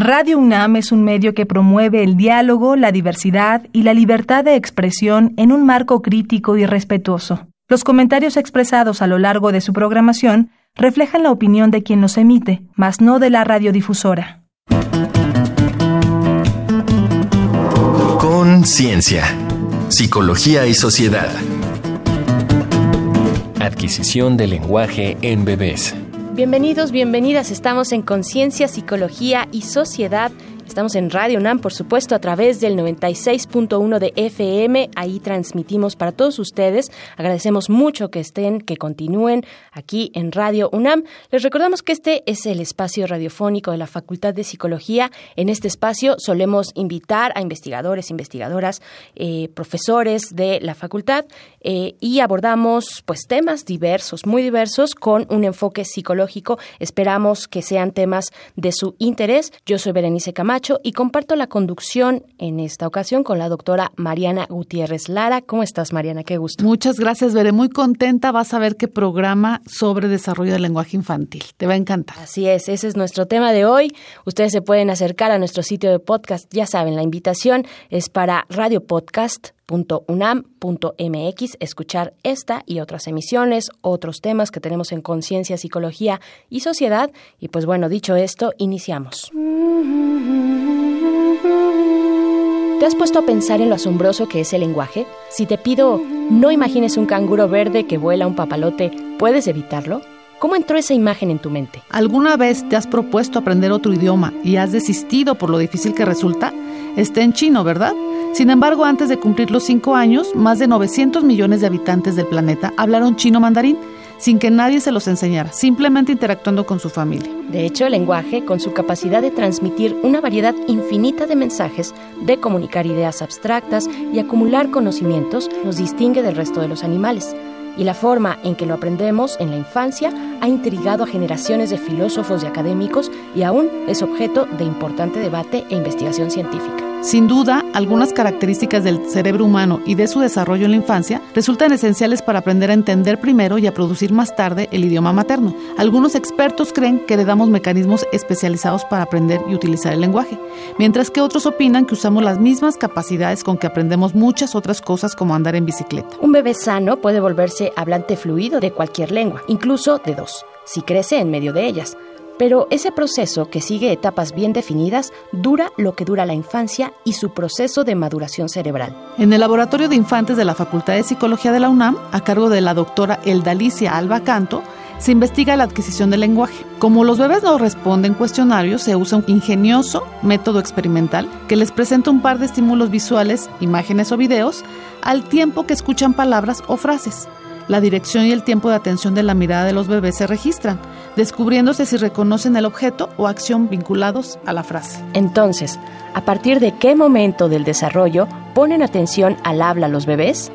Radio UNAM es un medio que promueve el diálogo, la diversidad y la libertad de expresión en un marco crítico y respetuoso. Los comentarios expresados a lo largo de su programación reflejan la opinión de quien los emite, mas no de la radiodifusora. Conciencia, psicología y sociedad. Adquisición del lenguaje en bebés. Bienvenidos, bienvenidas. Estamos en Conciencia, Psicología y Sociedad Estamos en Radio UNAM, por supuesto, a través del 96.1 de FM. Ahí transmitimos para todos ustedes. Agradecemos mucho que estén, que continúen aquí en Radio UNAM. Les recordamos que este es el espacio radiofónico de la Facultad de Psicología. En este espacio solemos invitar a investigadores, investigadoras, eh, profesores de la facultad eh, y abordamos pues temas diversos, muy diversos, con un enfoque psicológico. Esperamos que sean temas de su interés. Yo soy Berenice Camacho y comparto la conducción en esta ocasión con la doctora Mariana Gutiérrez Lara. ¿Cómo estás, Mariana? Qué gusto. Muchas gracias, Veré. Muy contenta. Vas a ver qué programa sobre desarrollo del lenguaje infantil. Te va a encantar. Así es, ese es nuestro tema de hoy. Ustedes se pueden acercar a nuestro sitio de podcast. Ya saben, la invitación es para Radio Podcast .unam.mx, escuchar esta y otras emisiones, otros temas que tenemos en conciencia, psicología y sociedad. Y pues bueno, dicho esto, iniciamos. ¿Te has puesto a pensar en lo asombroso que es el lenguaje? Si te pido, no imagines un canguro verde que vuela un papalote, ¿puedes evitarlo? ¿Cómo entró esa imagen en tu mente? ¿Alguna vez te has propuesto aprender otro idioma y has desistido por lo difícil que resulta? Está en chino, ¿verdad? Sin embargo, antes de cumplir los cinco años, más de 900 millones de habitantes del planeta hablaron chino mandarín sin que nadie se los enseñara, simplemente interactuando con su familia. De hecho, el lenguaje, con su capacidad de transmitir una variedad infinita de mensajes, de comunicar ideas abstractas y acumular conocimientos, nos distingue del resto de los animales. Y la forma en que lo aprendemos en la infancia ha intrigado a generaciones de filósofos y académicos y aún es objeto de importante debate e investigación científica. Sin duda, algunas características del cerebro humano y de su desarrollo en la infancia resultan esenciales para aprender a entender primero y a producir más tarde el idioma materno. Algunos expertos creen que heredamos mecanismos especializados para aprender y utilizar el lenguaje, mientras que otros opinan que usamos las mismas capacidades con que aprendemos muchas otras cosas como andar en bicicleta. Un bebé sano puede volverse hablante fluido de cualquier lengua, incluso de dos, si crece en medio de ellas. Pero ese proceso, que sigue etapas bien definidas, dura lo que dura la infancia y su proceso de maduración cerebral. En el Laboratorio de Infantes de la Facultad de Psicología de la UNAM, a cargo de la doctora Eldalicia Alba Canto, se investiga la adquisición del lenguaje. Como los bebés no responden cuestionarios, se usa un ingenioso método experimental que les presenta un par de estímulos visuales, imágenes o videos, al tiempo que escuchan palabras o frases la dirección y el tiempo de atención de la mirada de los bebés se registran, descubriéndose si reconocen el objeto o acción vinculados a la frase. Entonces, ¿a partir de qué momento del desarrollo ponen atención al habla los bebés?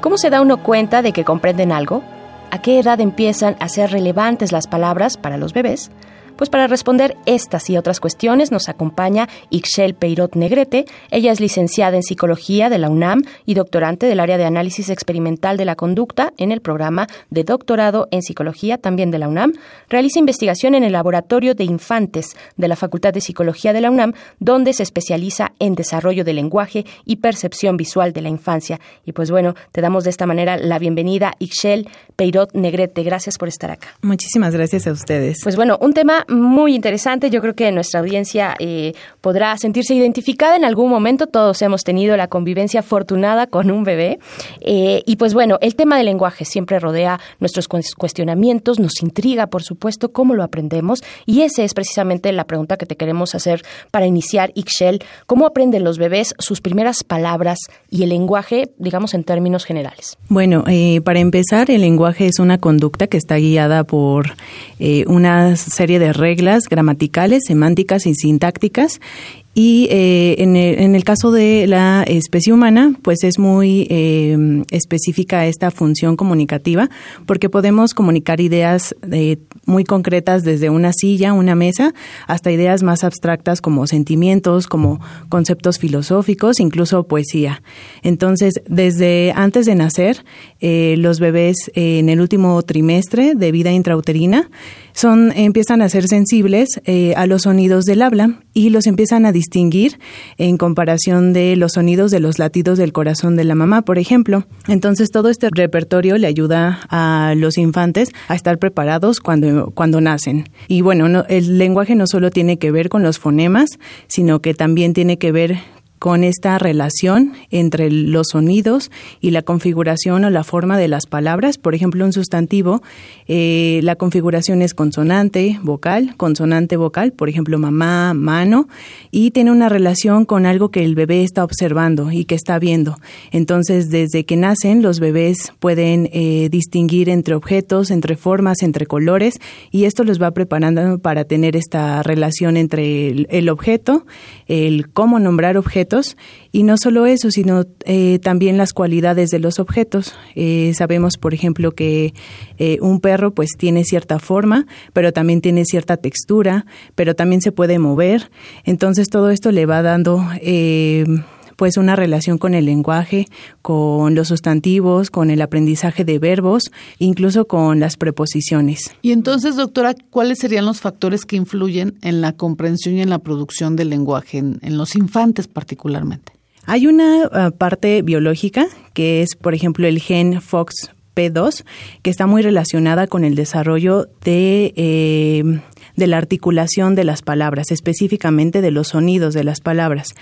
¿Cómo se da uno cuenta de que comprenden algo? ¿A qué edad empiezan a ser relevantes las palabras para los bebés? Pues para responder estas y otras cuestiones nos acompaña Ixchel Peirot Negrete. Ella es licenciada en Psicología de la UNAM y doctorante del área de análisis experimental de la conducta en el programa de doctorado en Psicología también de la UNAM. Realiza investigación en el Laboratorio de Infantes de la Facultad de Psicología de la UNAM, donde se especializa en desarrollo del lenguaje y percepción visual de la infancia. Y pues bueno, te damos de esta manera la bienvenida, Ixchel Peirot Negrete. Gracias por estar acá. Muchísimas gracias a ustedes. Pues bueno, un tema muy interesante. Yo creo que nuestra audiencia eh, podrá sentirse identificada en algún momento. Todos hemos tenido la convivencia afortunada con un bebé. Eh, y pues bueno, el tema del lenguaje siempre rodea nuestros cuestionamientos, nos intriga, por supuesto, cómo lo aprendemos. Y esa es precisamente la pregunta que te queremos hacer para iniciar, Ixchel. ¿Cómo aprenden los bebés sus primeras palabras y el lenguaje, digamos, en términos generales? Bueno, eh, para empezar, el lenguaje es una conducta que está guiada por una serie de reglas gramaticales, semánticas y sintácticas Y eh, en, el, caso de la especie humana, pues es muy eh, específica esta función comunicativa, porque podemos comunicar ideas eh, muy concretas desde una silla, una mesa, hasta ideas más abstractas como sentimientos, como conceptos filosóficos, incluso poesía. Entonces, desde antes de nacer, los bebés en el último trimestre de vida intrauterina son empiezan a ser sensibles a los sonidos del habla y los empiezan a distinguir en comparación de los sonidos de los latidos del corazón de la mamá, por ejemplo. Entonces todo este repertorio le ayuda a los infantes a estar preparados cuando, cuando nacen. Y bueno, el lenguaje no solo tiene que ver con los fonemas, sino que también tiene que ver con esta relación entre los sonidos y la configuración o la forma de las palabras. Por ejemplo, un sustantivo, eh, la configuración es consonante, vocal, consonante, vocal, por ejemplo, mamá, mano, y tiene una relación con algo que el bebé está observando y que está viendo. Entonces, desde que nacen, los bebés pueden eh, distinguir entre objetos, entre formas, entre colores, y esto los va preparando para tener esta relación entre el objeto, el cómo nombrar objetos, y no solo eso, sino eh, también las cualidades de los objetos. Eh, sabemos, por ejemplo, que eh, un perro pues tiene cierta forma, pero también tiene cierta textura, pero también se puede mover. Entonces todo esto le va dando pues una relación con el lenguaje, con los sustantivos, con el aprendizaje de verbos, incluso con las preposiciones. Y entonces, doctora, ¿cuáles serían los factores que influyen en la comprensión y en la producción del lenguaje, en, los infantes particularmente? Hay una ah, parte biológica que es, por ejemplo, el gen FOX P2, que está muy relacionada con el desarrollo de eh, de la articulación de las palabras, específicamente de los sonidos de las palabras.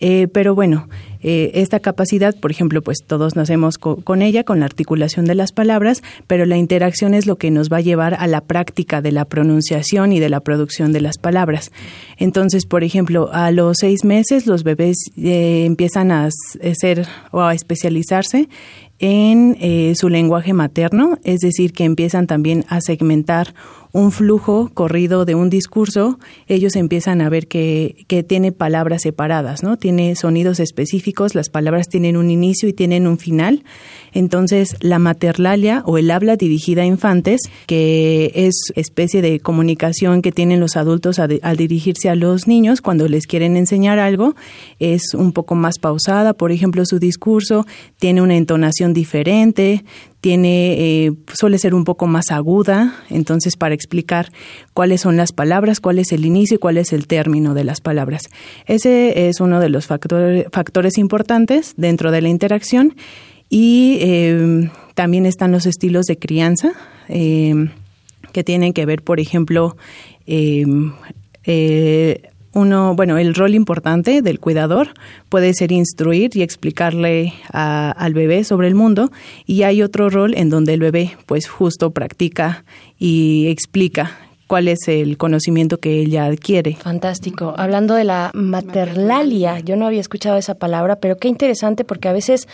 Eh, pero bueno, eh, esta capacidad, por ejemplo, pues todos nacemos con ella, con la articulación de las palabras, pero la interacción es lo que nos va a llevar a la práctica de la pronunciación y de la producción de las palabras. Entonces, por ejemplo, a los seis meses los bebés empiezan a ser o a especializarse en su lenguaje materno, es decir, que empiezan también a segmentar un flujo corrido de un discurso, ellos empiezan a ver que, que tiene palabras separadas, ¿no? Tiene sonidos específicos, las palabras tienen un inicio y tienen un final. Entonces, la materlalia o el habla dirigida a infantes, que es especie de comunicación que tienen los adultos al dirigirse a los niños cuando les quieren enseñar algo, es un poco más pausada. Por ejemplo, su discurso tiene una entonación diferente, tiene eh, suele ser un poco más aguda, entonces para explicar cuáles son las palabras, cuál es el inicio y cuál es el término de las palabras. Ese es uno de los factores, importantes dentro de la interacción y eh, también están los estilos de crianza eh, que tienen que ver, por ejemplo, uno, bueno, el rol importante del cuidador puede ser instruir y explicarle al bebé sobre el mundo y hay otro rol en donde el bebé pues justo practica y explica cuál es el conocimiento que ella adquiere. Fantástico. Hablando de la materlalia, yo no había escuchado esa palabra, pero qué interesante porque a veces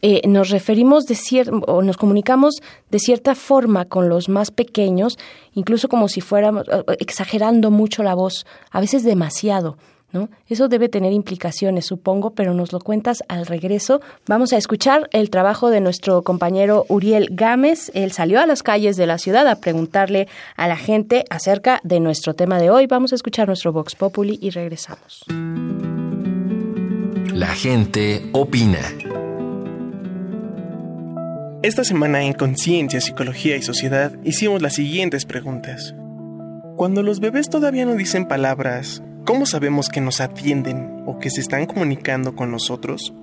eh, nos referimos de o nos comunicamos de cierta forma con los más pequeños, incluso como si fuéramos eh, exagerando mucho la voz, a veces demasiado. ¿No? Eso debe tener implicaciones, supongo, pero nos lo cuentas al regreso. Vamos a escuchar el trabajo de nuestro compañero Uriel Gámez. Él salió a las calles de la ciudad a preguntarle a la gente acerca de nuestro tema de hoy. Vamos a escuchar nuestro Vox Populi y regresamos. La gente opina. Esta semana en Conciencia, Psicología y Sociedad hicimos las siguientes preguntas. Cuando los bebés todavía no dicen palabras, ¿Cómo sabemos que nos atienden o que se están comunicando con nosotros?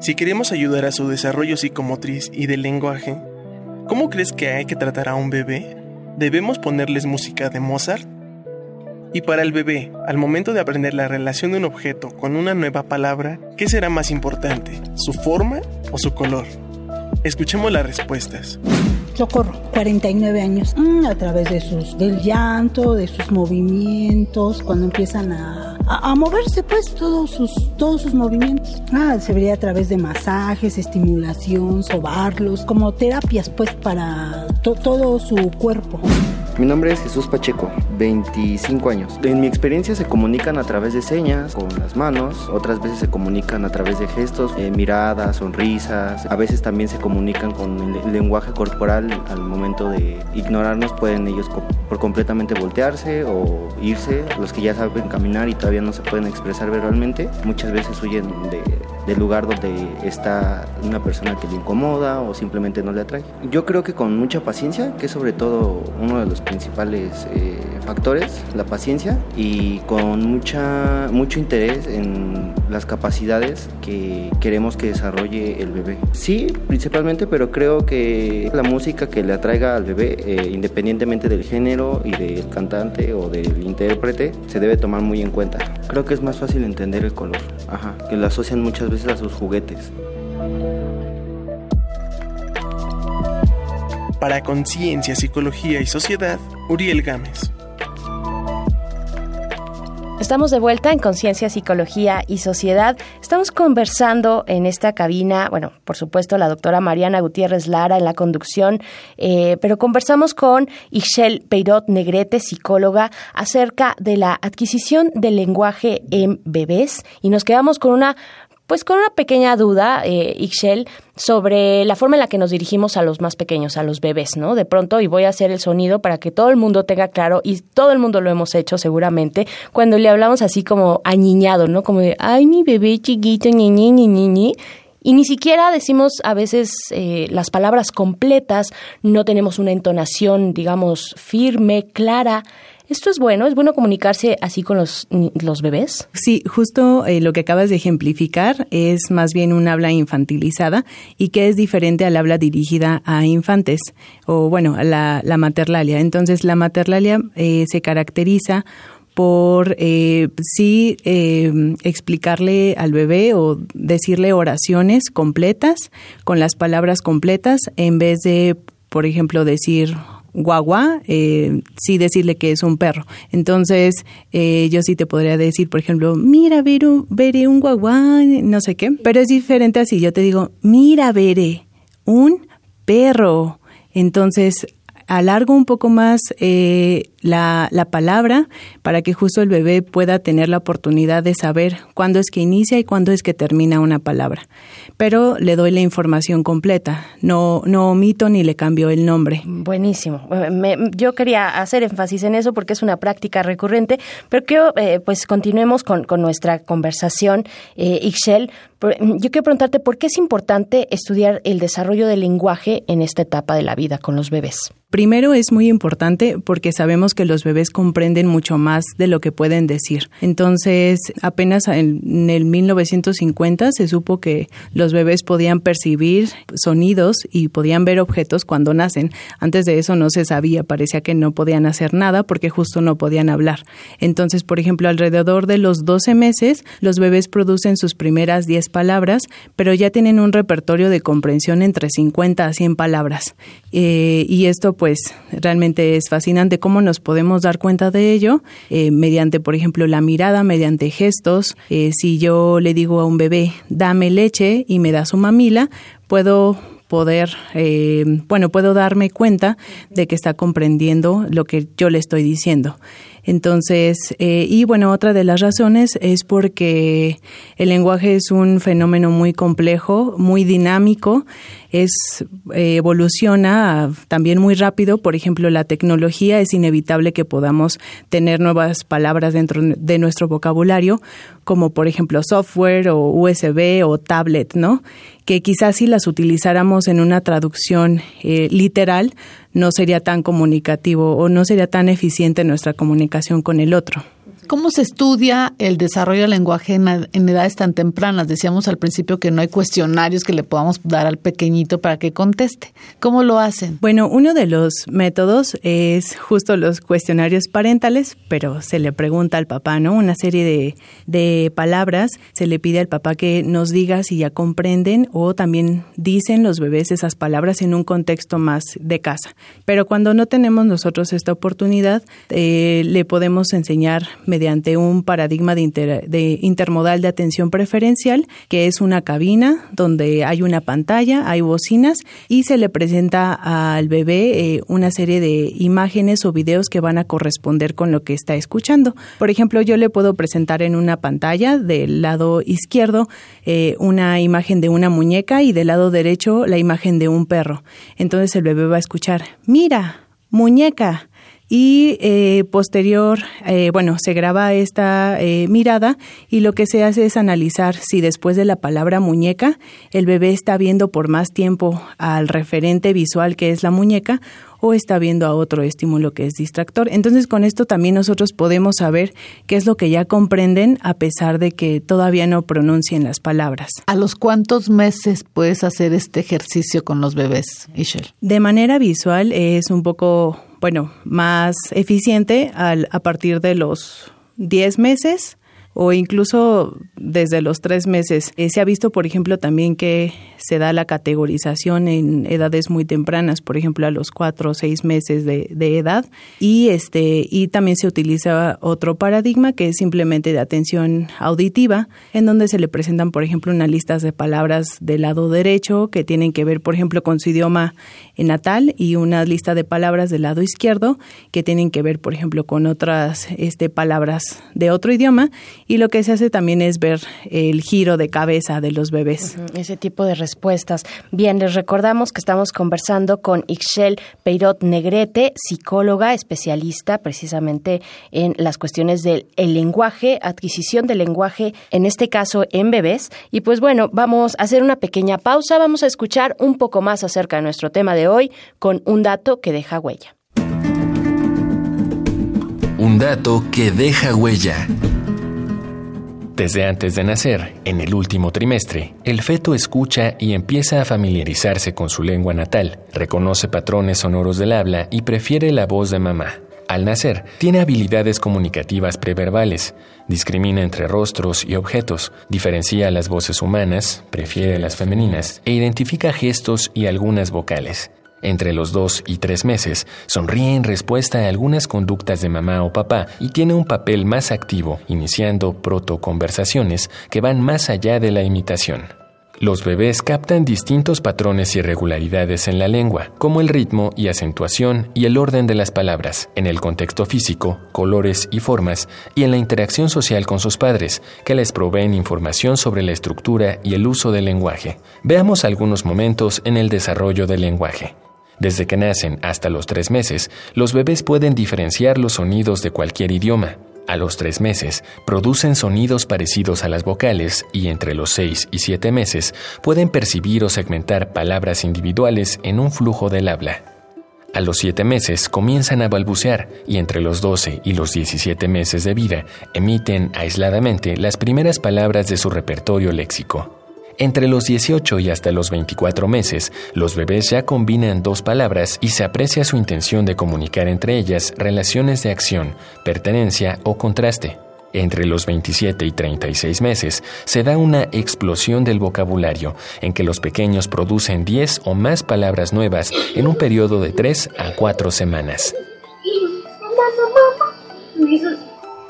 Si queremos ayudar a su desarrollo psicomotriz y del lenguaje, ¿cómo crees que hay que tratar a un bebé? ¿Debemos ponerles música de Mozart? Y para el bebé, al momento de aprender la relación de un objeto con una nueva palabra, ¿qué será más importante, su forma o su color? Escuchemos las respuestas. Socorro, 49 años, mm, a través de sus, del llanto, de sus movimientos, cuando empiezan a, a, moverse, pues todos sus, todos sus movimientos. Ah, se vería a través de masajes, estimulación, sobarlos, como terapias, pues para todo su cuerpo. Mi nombre es Jesús Pacheco, 25 años. En mi experiencia se comunican a través de señas, con las manos, otras veces se comunican a través de gestos, eh, miradas, sonrisas, a veces también se comunican con el lenguaje corporal al momento de ignorarnos, pueden ellos por completamente voltearse o irse, los que ya saben caminar y todavía no se pueden expresar verbalmente, muchas veces huyen del lugar donde está una persona que le incomoda o simplemente no le atrae. Yo creo que con mucha paciencia, que es sobre todo uno de los principales eh, factores, la paciencia, y con mucha, mucho interés en las capacidades que queremos que desarrolle el bebé. Sí, principalmente, pero creo que la música que le atraiga al bebé, eh, independientemente del género y del cantante o del intérprete, se debe tomar muy en cuenta. Creo que es más fácil entender el color, ajá, que lo asocian muchas veces a sus juguetes. Para Conciencia, Psicología y Sociedad, Uriel Gámez. Estamos de vuelta en Conciencia, Psicología y Sociedad. Estamos conversando en esta cabina, bueno, por supuesto, la doctora Mariana Gutiérrez Lara en la conducción, eh, pero conversamos con Ixchel Peirot Negrete, psicóloga, acerca de la adquisición del lenguaje en bebés y nos quedamos con una pues con una pequeña duda, eh, Ixchel, sobre la forma en la que nos dirigimos a los más pequeños, a los bebés, ¿no? De pronto, y voy a hacer el sonido para que todo el mundo tenga claro, y todo el mundo lo hemos hecho seguramente, cuando le hablamos así como añiñado, ¿no? Como de, ay, mi bebé chiquito, ñi, ñi, ñi, y ni siquiera decimos a veces eh, las palabras completas, no tenemos una entonación, digamos, firme, clara. ¿Esto es bueno? ¿Es bueno comunicarse así con los, los bebés? Sí, justo eh, lo que acabas de ejemplificar es más bien un habla infantilizada y que es diferente al habla dirigida a infantes o, bueno, a la, la materlalia. Entonces, la materlalia eh, se caracteriza por eh, sí eh, explicarle al bebé o decirle oraciones completas con las palabras completas en vez de, por ejemplo, decir guagua, eh, sí decirle que es un perro. Entonces, eh, yo sí te podría decir, por ejemplo, mira, veré un guagua, no sé qué, pero es diferente así. Yo te digo, mira, veré un perro. Entonces, alargo un poco más eh, la, la, palabra para que justo el bebé pueda tener la oportunidad de saber cuándo es que inicia y cuándo es que termina una palabra. Pero le doy la información completa, no, no omito ni le cambio el nombre. Buenísimo. Eh, yo quería hacer énfasis en eso porque es una práctica recurrente, pero quiero eh, pues continuemos con, con, nuestra conversación, eh, Ixchel. Yo quiero preguntarte por qué es importante estudiar el desarrollo del lenguaje en esta etapa de la vida con los bebés. Primero es muy importante porque sabemos que los bebés comprenden mucho más de lo que pueden decir. Entonces, apenas en el 1950 se supo que los bebés podían percibir sonidos y podían ver objetos cuando nacen. Antes de eso no se sabía, parecía que no podían hacer nada porque justo no podían hablar. Entonces, por ejemplo, alrededor de los 12 meses, los bebés producen sus primeras 10 palabras, pero ya tienen un repertorio de comprensión entre 50 a 100 palabras. Eh, y esto, pues, realmente es fascinante cómo nos podemos dar cuenta de ello eh, mediante, por ejemplo, la mirada, mediante gestos. Eh, si yo le digo a un bebé, dame leche y me da su mamila, puedo poder, bueno, puedo darme cuenta de que está comprendiendo lo que yo le estoy diciendo. Entonces, eh, y bueno, otra de las razones es porque el lenguaje es un fenómeno muy complejo, muy dinámico, es eh, evoluciona también muy rápido. Por ejemplo, la tecnología es inevitable que podamos tener nuevas palabras dentro de nuestro vocabulario, como por ejemplo software o USB o tablet, ¿no? Que quizás si las utilizáramos en una traducción eh, literal, no sería tan comunicativo o no sería tan eficiente nuestra comunicación con el otro. ¿Cómo se estudia el desarrollo del lenguaje en, edades tan tempranas? Decíamos al principio que no hay cuestionarios que le podamos dar al pequeñito para que conteste. ¿Cómo lo hacen? Bueno, uno de los métodos es justo los cuestionarios parentales, pero se le pregunta al papá, ¿no? Una serie de, palabras, se le pide al papá que nos diga si ya comprenden o también dicen los bebés esas palabras en un contexto más de casa. Pero cuando no tenemos nosotros esta oportunidad, eh, le podemos enseñar mediante un paradigma de, intermodal de atención preferencial, que es una cabina donde hay una pantalla, hay bocinas y se le presenta al bebé eh, una serie de imágenes o videos que van a corresponder con lo que está escuchando. Por ejemplo, yo le puedo presentar en una pantalla del lado izquierdo eh, una imagen de una muñeca y del lado derecho la imagen de un perro. Entonces el bebé va a escuchar, mira, muñeca, y eh, posterior, eh, bueno, se graba esta eh, mirada y lo que se hace es analizar si después de la palabra muñeca el bebé está viendo por más tiempo al referente visual que es la muñeca o está viendo a otro estímulo que es distractor. Entonces, con esto también nosotros podemos saber qué es lo que ya comprenden a pesar de que todavía no pronuncien las palabras. ¿A los cuántos meses puedes hacer este ejercicio con los bebés, Ishel? De manera visual es un poco, bueno, más eficiente al, a partir de los 10 meses o incluso desde los tres meses. Eh, se ha visto, por ejemplo, también que se da la categorización en edades muy tempranas, por ejemplo, a los cuatro o seis meses de, edad, y este y también se utiliza otro paradigma que es simplemente de atención auditiva, en donde se le presentan, por ejemplo, unas listas de palabras del lado derecho que tienen que ver, por ejemplo, con su idioma natal y una lista de palabras del lado izquierdo que tienen que ver, por ejemplo, con otras este, palabras de otro idioma y lo que se hace también es ver el giro de cabeza de los bebés. ese tipo de Bien, les recordamos que estamos conversando con Ixchel Peirot Negrete, psicóloga especialista precisamente en las cuestiones del lenguaje, adquisición del lenguaje, en este caso en bebés. Y pues bueno, vamos a hacer una pequeña pausa, vamos a escuchar un poco más acerca de nuestro tema de hoy con un dato que deja huella. Un dato que deja huella. Desde antes de nacer, en el último trimestre, el feto escucha y empieza a familiarizarse con su lengua natal, reconoce patrones sonoros del habla y prefiere la voz de mamá. Al nacer, tiene habilidades comunicativas preverbales, discrimina entre rostros y objetos, diferencia las voces humanas, prefiere las femeninas e identifica gestos y algunas vocales entre los dos y tres meses, sonríe en respuesta a algunas conductas de mamá o papá y tiene un papel más activo, iniciando protoconversaciones que van más allá de la imitación. Los bebés captan distintos patrones y regularidades en la lengua, como el ritmo y acentuación y el orden de las palabras, en el contexto físico, colores y formas, y en la interacción social con sus padres, que les proveen información sobre la estructura y el uso del lenguaje. Veamos algunos momentos en el desarrollo del lenguaje. Desde que nacen hasta los tres meses, los bebés pueden diferenciar los sonidos de cualquier idioma. A los tres meses, producen sonidos parecidos a las vocales y entre los seis y siete meses pueden percibir o segmentar palabras individuales en un flujo del habla. A los siete meses comienzan a balbucear y entre los 12 y los 17 meses de vida emiten aisladamente las primeras palabras de su repertorio léxico. Entre los 18 y hasta los 24 meses, los bebés ya combinan dos palabras y se aprecia su intención de comunicar entre ellas relaciones de acción, pertenencia o contraste. Entre los 27 y 36 meses se da una explosión del vocabulario, en que los pequeños producen 10 o más palabras nuevas en un periodo de 3 a 4 semanas.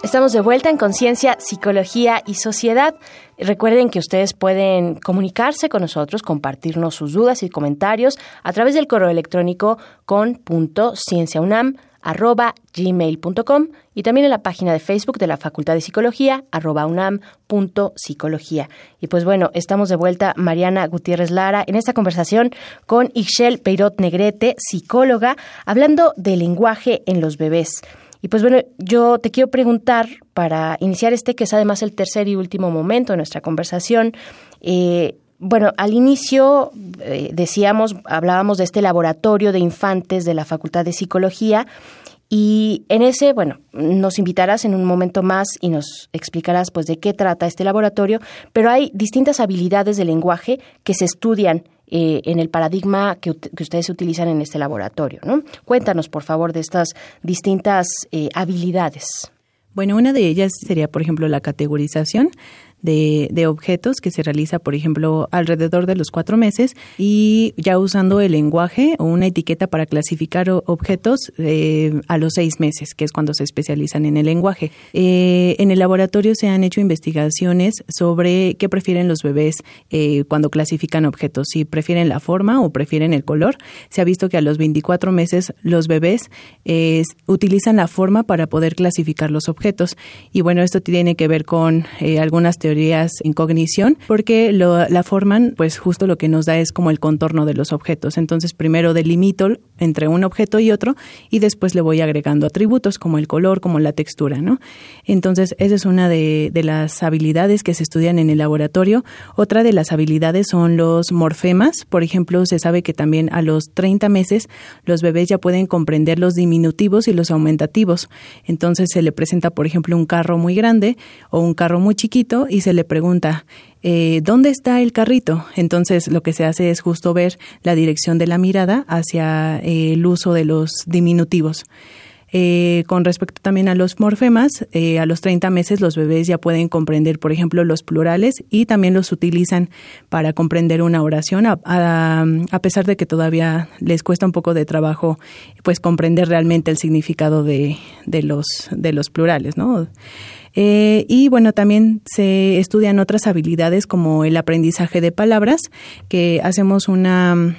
Estamos de vuelta en Conciencia, Psicología y Sociedad. Recuerden que ustedes pueden comunicarse con nosotros, compartirnos sus dudas y comentarios a través del correo electrónico con gmail.com y también en la página de Facebook de la Facultad de Psicología arroba unam punto psicología. Y pues bueno, estamos de vuelta Mariana Gutiérrez Lara en esta conversación con Ixchel Peirot Negrete, psicóloga, hablando del lenguaje en los bebés. Y pues bueno, yo te quiero preguntar, para iniciar este, que es además el tercer y último momento de nuestra conversación, eh, bueno, al inicio eh, decíamos, hablábamos de este laboratorio de infantes de la Facultad de Psicología y en ese, bueno, nos invitarás en un momento más y nos explicarás pues de qué trata este laboratorio, pero hay distintas habilidades de lenguaje que se estudian eh, en el paradigma que, ustedes utilizan en este laboratorio. ¿no? Cuéntanos, por favor, de estas distintas eh, habilidades. Bueno, una de ellas sería, por ejemplo, la categorización de, objetos que se realiza, por ejemplo, alrededor de los cuatro meses y ya usando el lenguaje o una etiqueta para clasificar objetos eh, a los seis meses, que es cuando se especializan en el lenguaje. Eh, en el laboratorio se han hecho investigaciones sobre qué prefieren los bebés eh, cuando clasifican objetos, si prefieren la forma o prefieren el color. Se ha visto que a los 24 meses los bebés utilizan la forma para poder clasificar los objetos. Y bueno, esto tiene que ver con algunas teorías en cognición, porque la forman, pues justo lo que nos da es como el contorno de los objetos. Entonces, primero delimito entre un objeto y otro y después le voy agregando atributos como el color, como la textura, ¿no? Entonces, esa es una de, las habilidades que se estudian en el laboratorio. Otra de las habilidades son los morfemas. Por ejemplo, se sabe que también a los 30 meses los bebés ya pueden comprender los diminutivos y los aumentativos. Entonces, se le presenta, por ejemplo, un carro muy grande o un carro muy chiquito y se le pregunta, eh, ¿dónde está el carrito? Entonces lo que se hace es justo ver la dirección de la mirada hacia eh, el uso de los diminutivos. Eh, con respecto también a los morfemas, a los 30 meses los bebés ya pueden comprender, por ejemplo, los plurales y también los utilizan para comprender una oración, a, pesar de que todavía les cuesta un poco de trabajo pues comprender realmente el significado de, de los, de los plurales, ¿no? Eh, y bueno, también se estudian otras habilidades como el aprendizaje de palabras, que hacemos una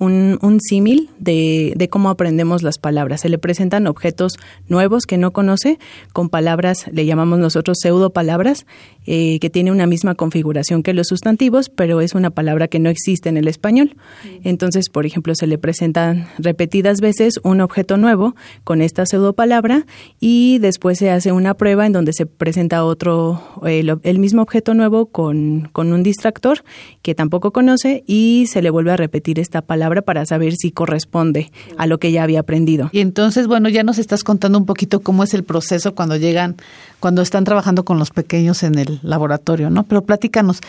un, un símil de, de, cómo aprendemos las palabras. Se le presentan objetos nuevos que no conoce con palabras, le llamamos nosotros pseudo palabras, eh, que tiene una misma configuración que los sustantivos, pero es una palabra que no existe en el español. Entonces, por ejemplo, se le presentan repetidas veces un objeto nuevo con esta pseudo palabra y después se hace una prueba en donde se presenta otro, el, el mismo objeto nuevo con, con un distractor que tampoco conoce y se le vuelve a repetir esta palabra para saber si corresponde a lo que ya había aprendido. Y entonces, bueno, ya nos estás contando un poquito cómo es el proceso cuando llegan, cuando están trabajando con los pequeños en el laboratorio, ¿no? Pero platícanos,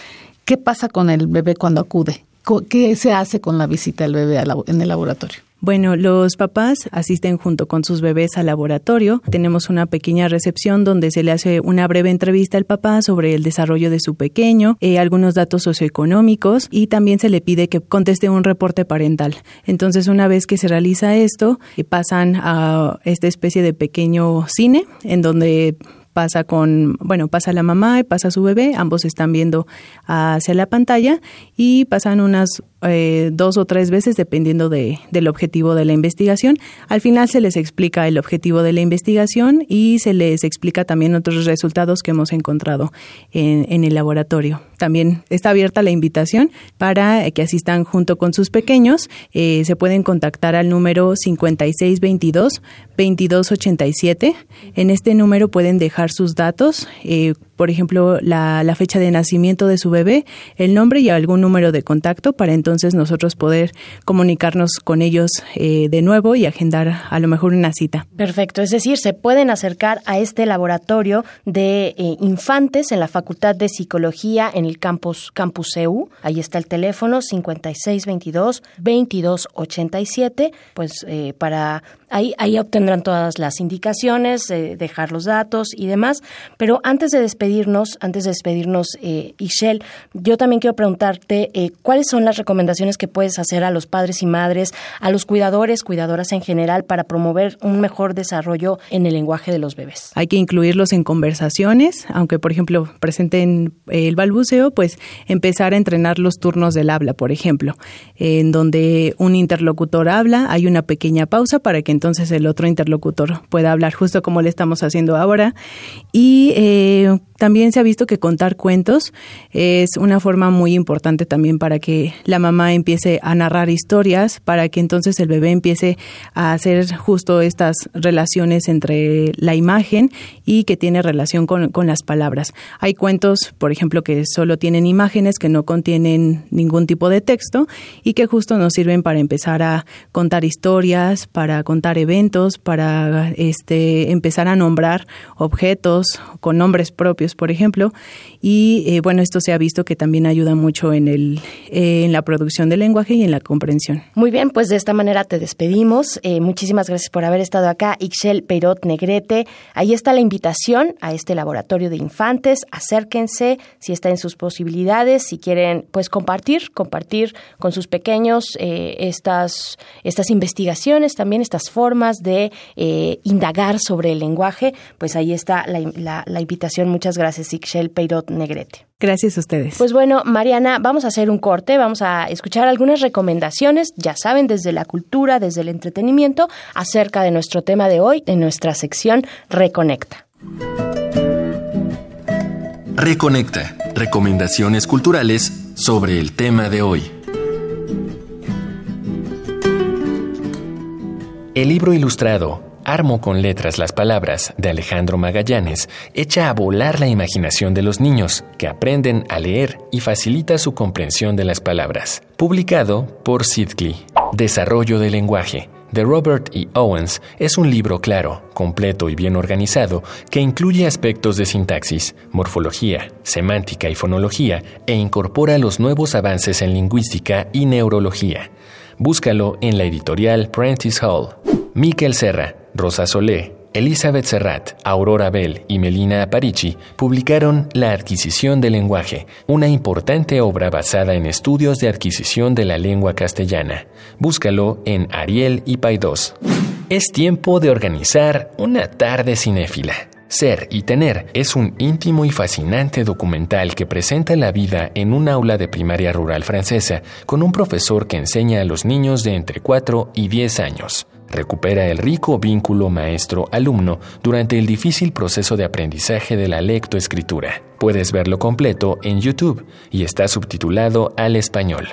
¿qué pasa con el bebé cuando acude? ¿Qué se hace con la visita del bebé en el laboratorio? Bueno, los papás asisten junto con sus bebés al laboratorio. Tenemos una pequeña recepción donde se le hace una breve entrevista al papá sobre el desarrollo de su pequeño, eh, algunos datos socioeconómicos y también se le pide que conteste un reporte parental. Entonces, una vez que se realiza esto, eh, pasan a esta especie de pequeño cine en donde pasa con, bueno, pasa la mamá y pasa su bebé, ambos están viendo hacia la pantalla y pasan unas eh, dos o tres veces dependiendo de, del objetivo de la investigación. Al final se les explica el objetivo de la investigación y se les explica también otros resultados que hemos encontrado en, el laboratorio. También está abierta la invitación para que asistan junto con sus pequeños. Eh, se pueden contactar al número 5622-2287. En este número pueden dejar sus datos. Eh, por ejemplo, la, fecha de nacimiento de su bebé, el nombre y algún número de contacto para entonces nosotros poder comunicarnos con ellos eh, de nuevo y agendar a lo mejor una cita. Perfecto, es decir, se pueden acercar a este laboratorio de eh, infantes en la Facultad de Psicología en el campus, campus EU. Ahí está el teléfono 5622-2287, pues eh, para ahí, ahí obtendrán todas las indicaciones, dejar los datos y demás. Pero antes de despedir antes de despedirnos, eh, Ishel, yo también quiero preguntarte eh, cuáles son las recomendaciones que puedes hacer a los padres y madres, a los cuidadores, cuidadoras en general, para promover un mejor desarrollo en el lenguaje de los bebés. Hay que incluirlos en conversaciones, aunque por ejemplo presenten el balbuceo, pues empezar a entrenar los turnos del habla, por ejemplo, en donde un interlocutor habla, hay una pequeña pausa para que entonces el otro interlocutor pueda hablar justo como le estamos haciendo ahora y eh, también se ha visto que contar cuentos es una forma muy importante también para que la mamá empiece a narrar historias, para que entonces el bebé empiece a hacer justo estas relaciones entre la imagen y que tiene relación con, con las palabras. Hay cuentos, por ejemplo, que solo tienen imágenes, que no contienen ningún tipo de texto y que justo nos sirven para empezar a contar historias, para contar eventos, para este, empezar a nombrar objetos con nombres propios por ejemplo, y eh, bueno, esto se ha visto que también ayuda mucho en, el, eh, en la producción del lenguaje y en la comprensión. Muy bien, pues de esta manera te despedimos. muchísimas gracias por haber estado acá, Ixchel Peirot Negrete. Ahí está la invitación a este laboratorio de infantes. Acérquense si está en sus posibilidades, si quieren pues compartir, compartir con sus pequeños estas, estas investigaciones, también estas formas de indagar sobre el lenguaje, pues ahí está la, invitación. Muchas gracias, Ixchel Peirot Negrete. Gracias a ustedes. Pues bueno, Mariana, vamos a hacer un corte, vamos a escuchar algunas recomendaciones, ya saben, desde la cultura, desde el entretenimiento, acerca de nuestro tema de hoy, en nuestra sección Reconecta. Reconecta, recomendaciones culturales sobre el tema de hoy. El libro ilustrado Armo con letras las palabras de Alejandro Magallanes echa a volar la imaginación de los niños, que aprenden a leer y facilita su comprensión de las palabras. Publicado por Sidgley. Desarrollo del lenguaje de Robert E. Owens es un libro claro, completo y bien organizado que incluye aspectos de sintaxis, morfología, semántica y fonología e incorpora los nuevos avances en lingüística y neurología. Búscalo en la editorial Prentice Hall. Miquel Serra, Rosa Solé, Elizabeth Serrat, Aurora Bell y Melina Aparici publicaron La adquisición del lenguaje, una importante obra basada en estudios de adquisición de la lengua castellana. Búscalo en Ariel y Paidós. Es tiempo de organizar una tarde cinéfila. Ser y Tener es un íntimo y fascinante documental que presenta la vida en un aula de primaria rural francesa con un profesor que enseña a los niños de entre 4 y 10 años recupera el rico vínculo maestro-alumno durante el difícil proceso de aprendizaje de la lectoescritura. Puedes verlo completo en YouTube y está subtitulado al español.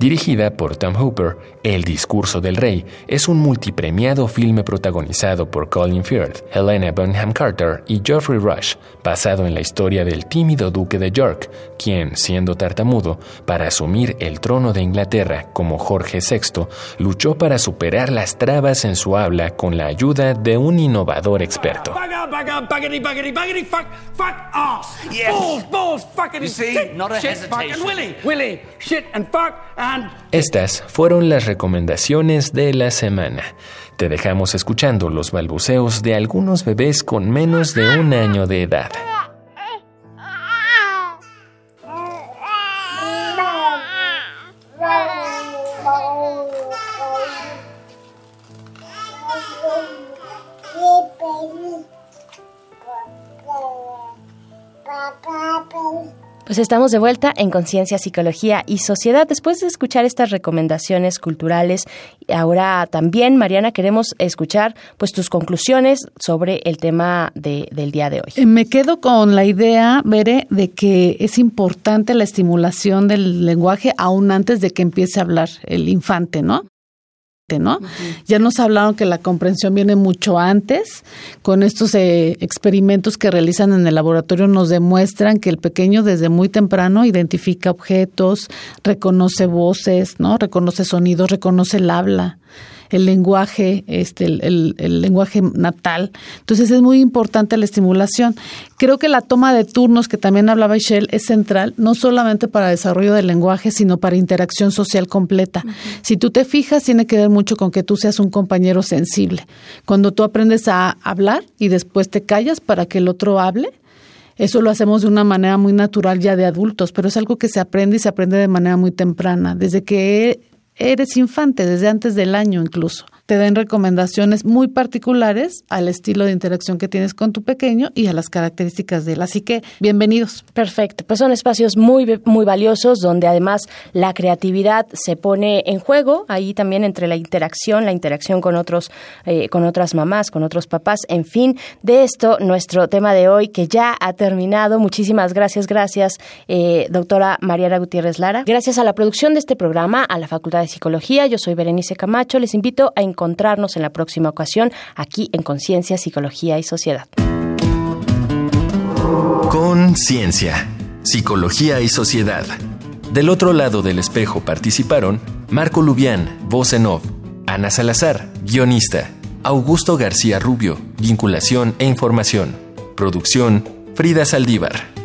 Dirigida por Tom Hooper, El discurso del rey es un multipremiado filme protagonizado por Colin Firth, Helena Bonham Carter y Geoffrey Rush, basado en la historia del tímido duque de York, quien, siendo tartamudo, para asumir el trono de Inglaterra como Jorge VI, luchó para superar las trabas en su habla con la ayuda de un innovador experto. Estas fueron las recomendaciones de la semana. Te dejamos escuchando los balbuceos de algunos bebés con menos de un año de edad. Pues estamos de vuelta en Conciencia, Psicología y Sociedad. Después de escuchar estas recomendaciones culturales, ahora también, Mariana, queremos escuchar pues tus conclusiones sobre el tema del día de hoy. Eh, me quedo con la idea, Bere, de que es importante la estimulación del lenguaje aún antes de que empiece a hablar el infante, ¿no? ¿No? Ya nos hablaron que la comprensión viene mucho antes. Con estos eh, experimentos que realizan en el laboratorio nos demuestran que el pequeño desde muy temprano identifica objetos, reconoce voces, ¿no? Reconoce sonidos, reconoce el habla el lenguaje, este, el, lenguaje natal. Entonces es muy importante la estimulación. Creo que la toma de turnos que también hablaba Michelle es central, no solamente para desarrollo del lenguaje, sino para interacción social completa. Si tú te fijas, tiene que ver mucho con que tú seas un compañero sensible. Cuando tú aprendes a hablar y después te callas para que el otro hable, eso lo hacemos de una manera muy natural ya de adultos, pero es algo que se aprende y se aprende de manera muy temprana. Desde que eres infante, desde antes del año incluso te den recomendaciones muy particulares al estilo de interacción que tienes con tu pequeño y a las características de él. Así que bienvenidos. Perfecto, pues son espacios muy muy valiosos donde además la creatividad se pone en juego ahí también entre la interacción, la interacción con otros eh, con otras mamás, con otros papás, en fin, de esto nuestro tema de hoy que ya ha terminado. Muchísimas gracias, gracias eh, doctora Mariana Gutiérrez Lara. Gracias a la producción de este programa, a la Facultad de Psicología. Yo soy Berenice Camacho. Les invito a encontrarnos en la próxima ocasión aquí en Conciencia, Psicología y Sociedad. Conciencia, Psicología y Sociedad. Del otro lado del espejo participaron Marco Lubián, voz en off, Ana Salazar, guionista, Augusto García Rubio, vinculación e información, producción, Frida Saldívar.